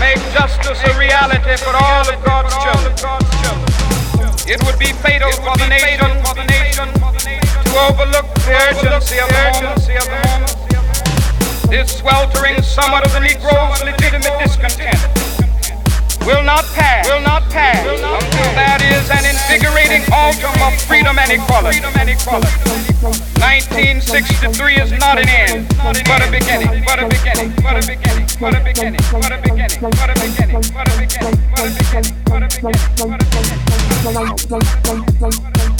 make justice a reality for all of God's children. It would be fatal for the nation to overlook the urgency of the moment. This sweltering summit of the Negro's legitimate discontent will not pass, will not pass until that is an invigorating autumn of freedom and equality. 1963 is not an end, but a beginning, but a beginning, but a beginning, but a beginning, but a beginning, but a beginning, but a beginning, but a beginning, but a beginning, but a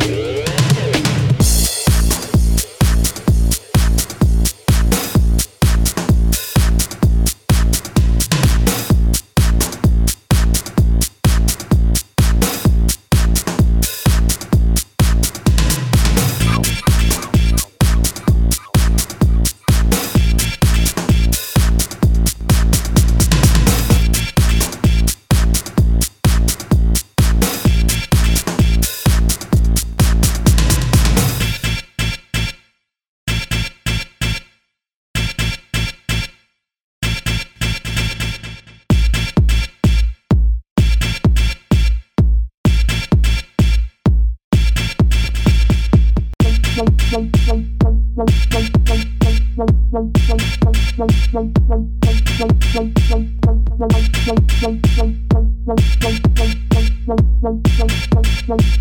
Yeah.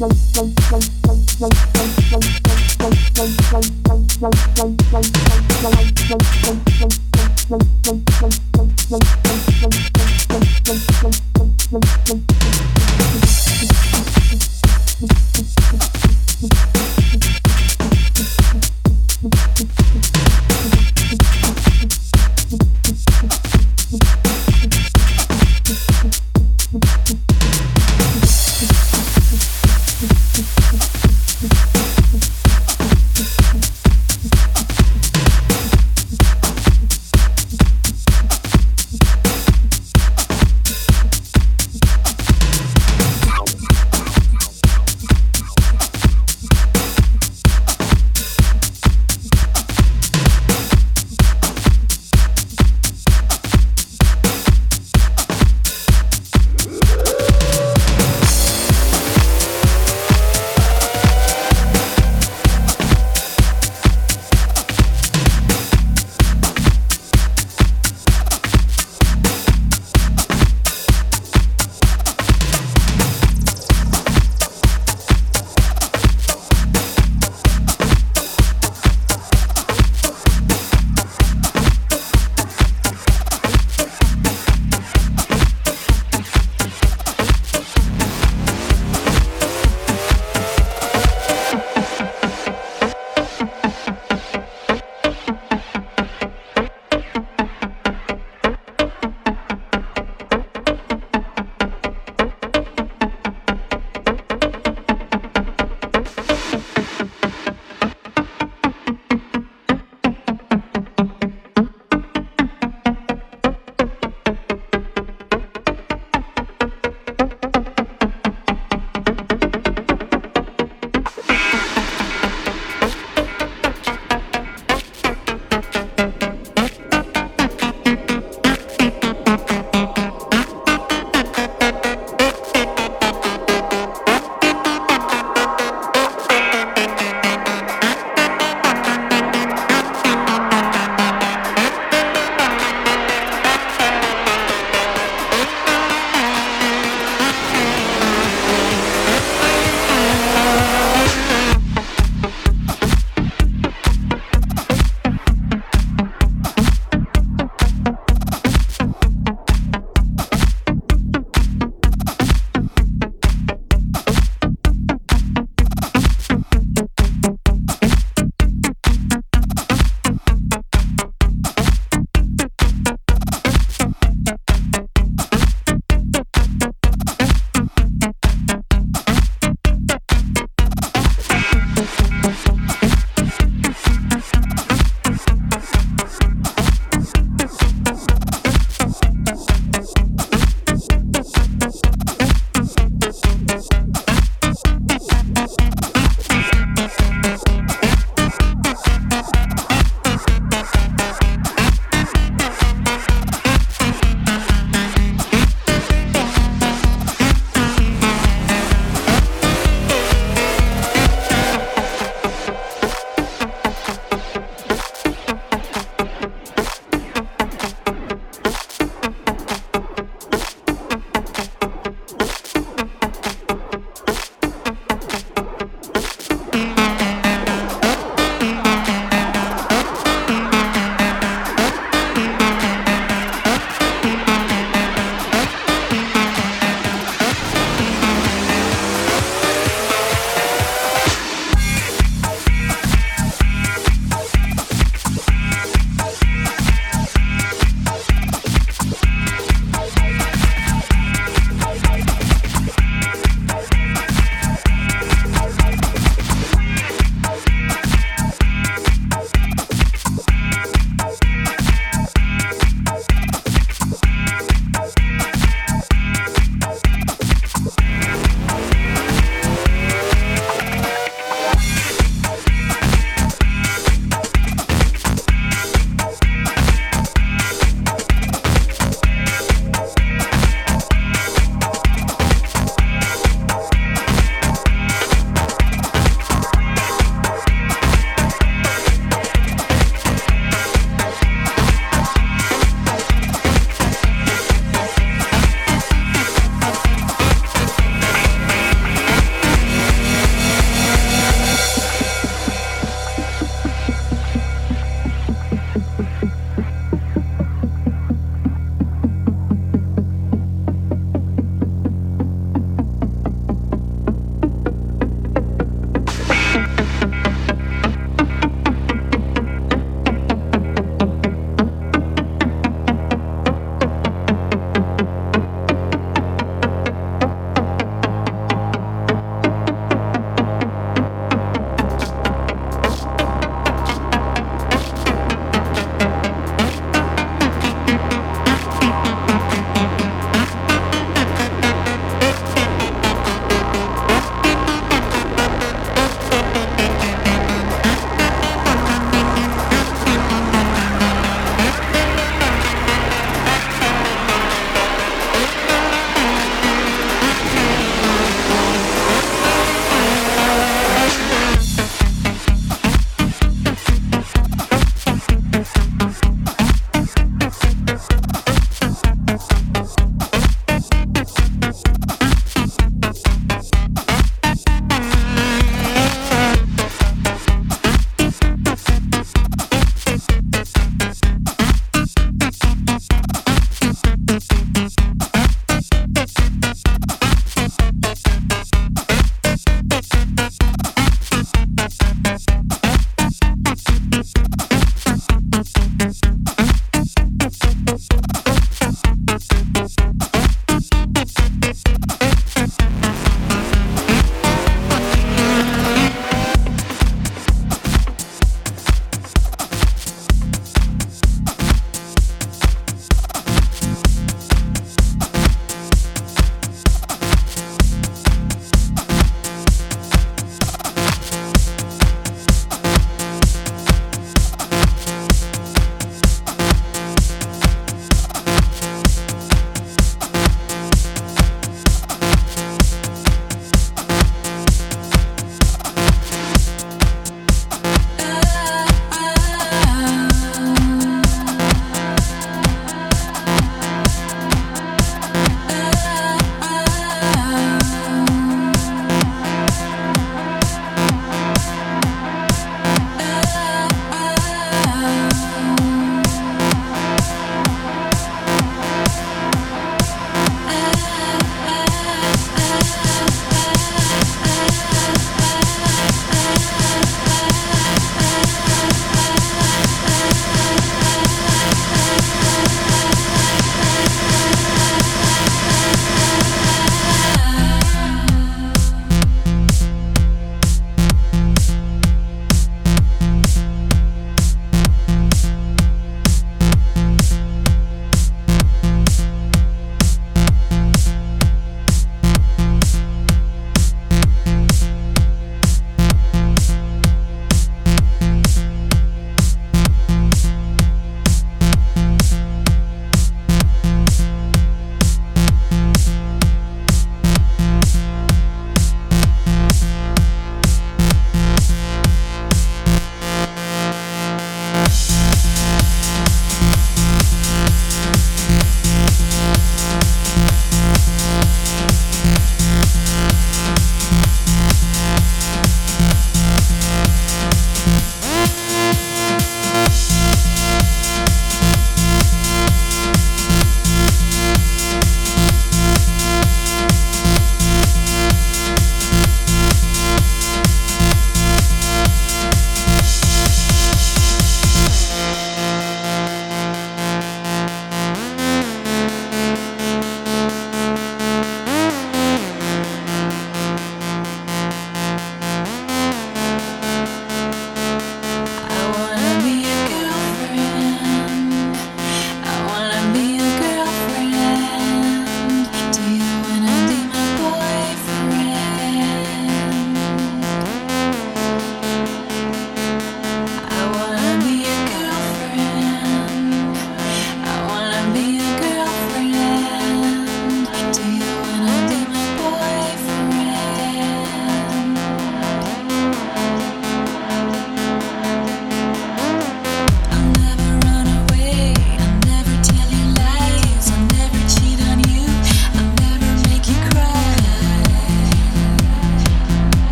Thank you.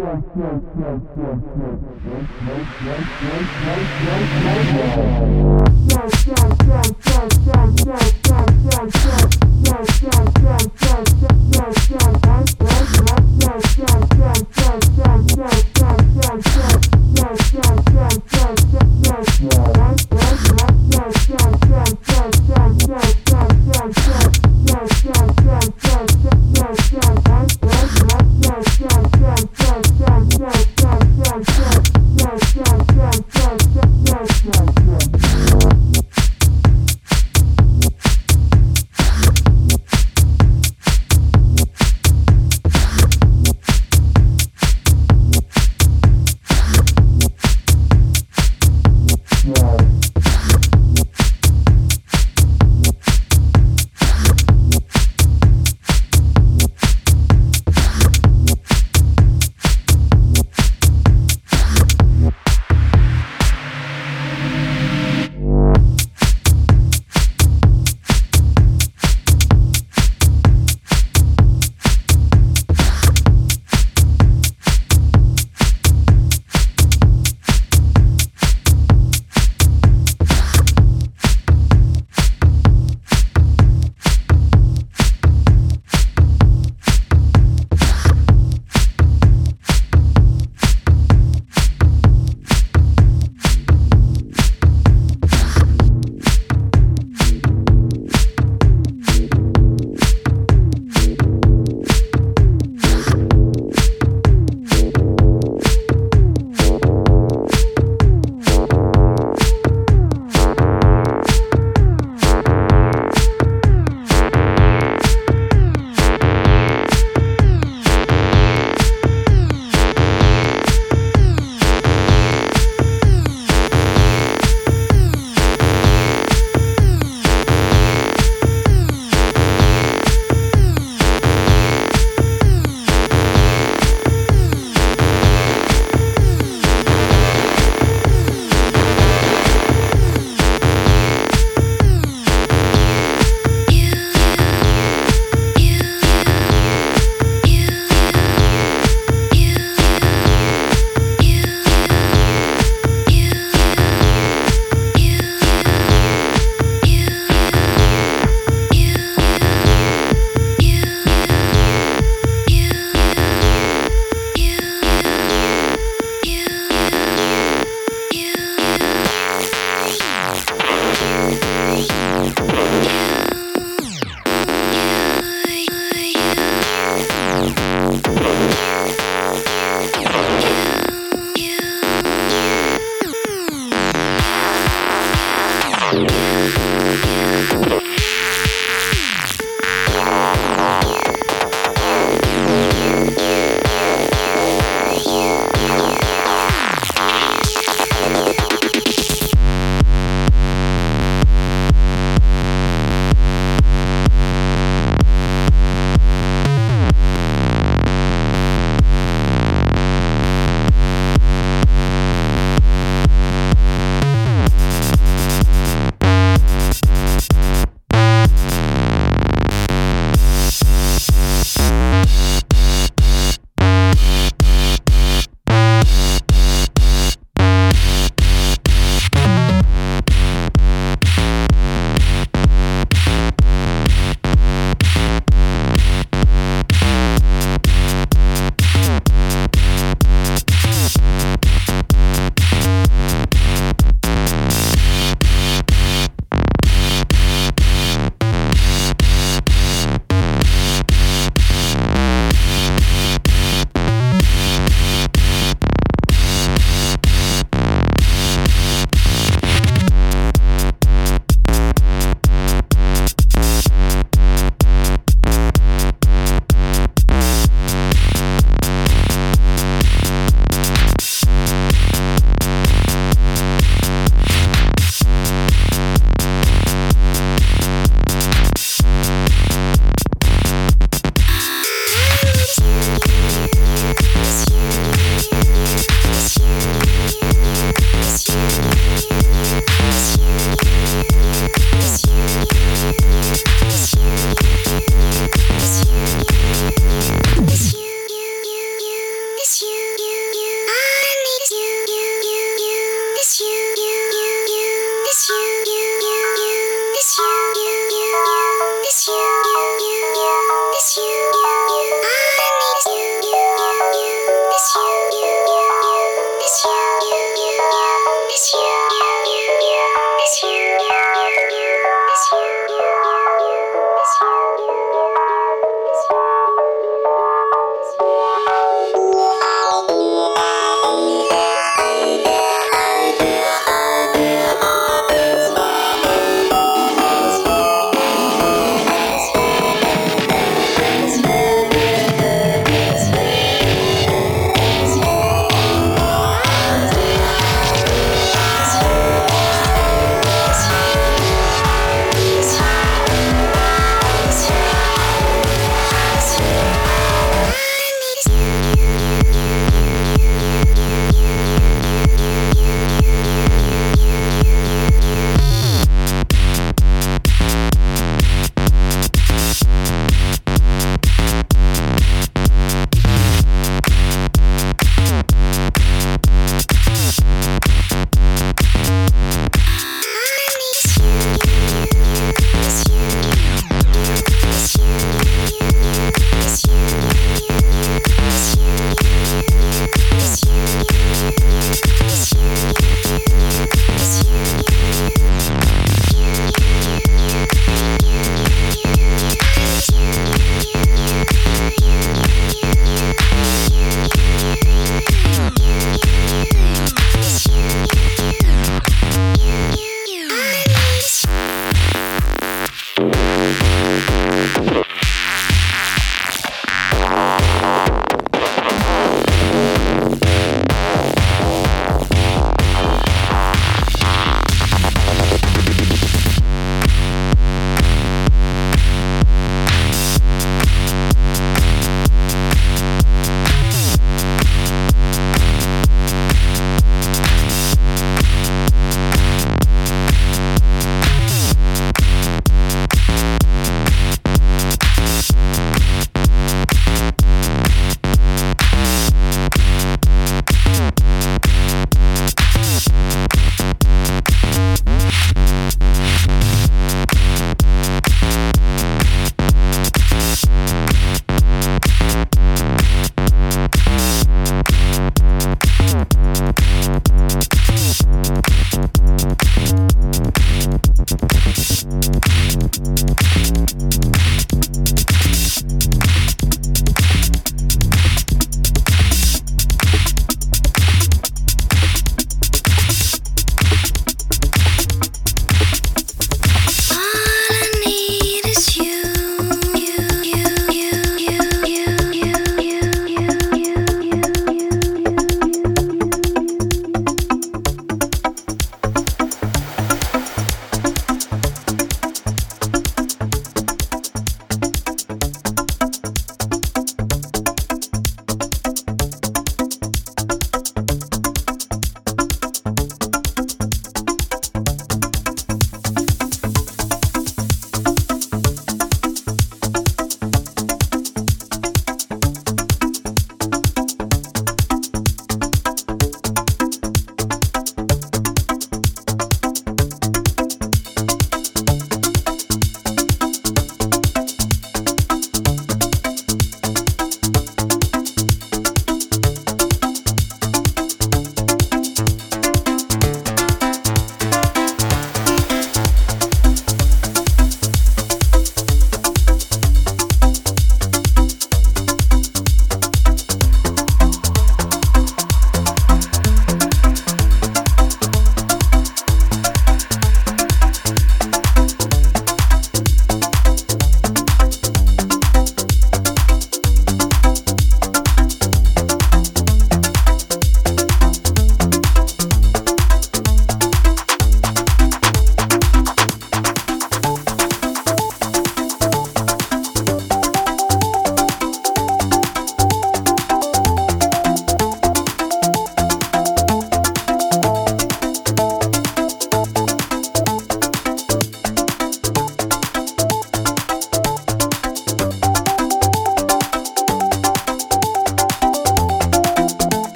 Yeah.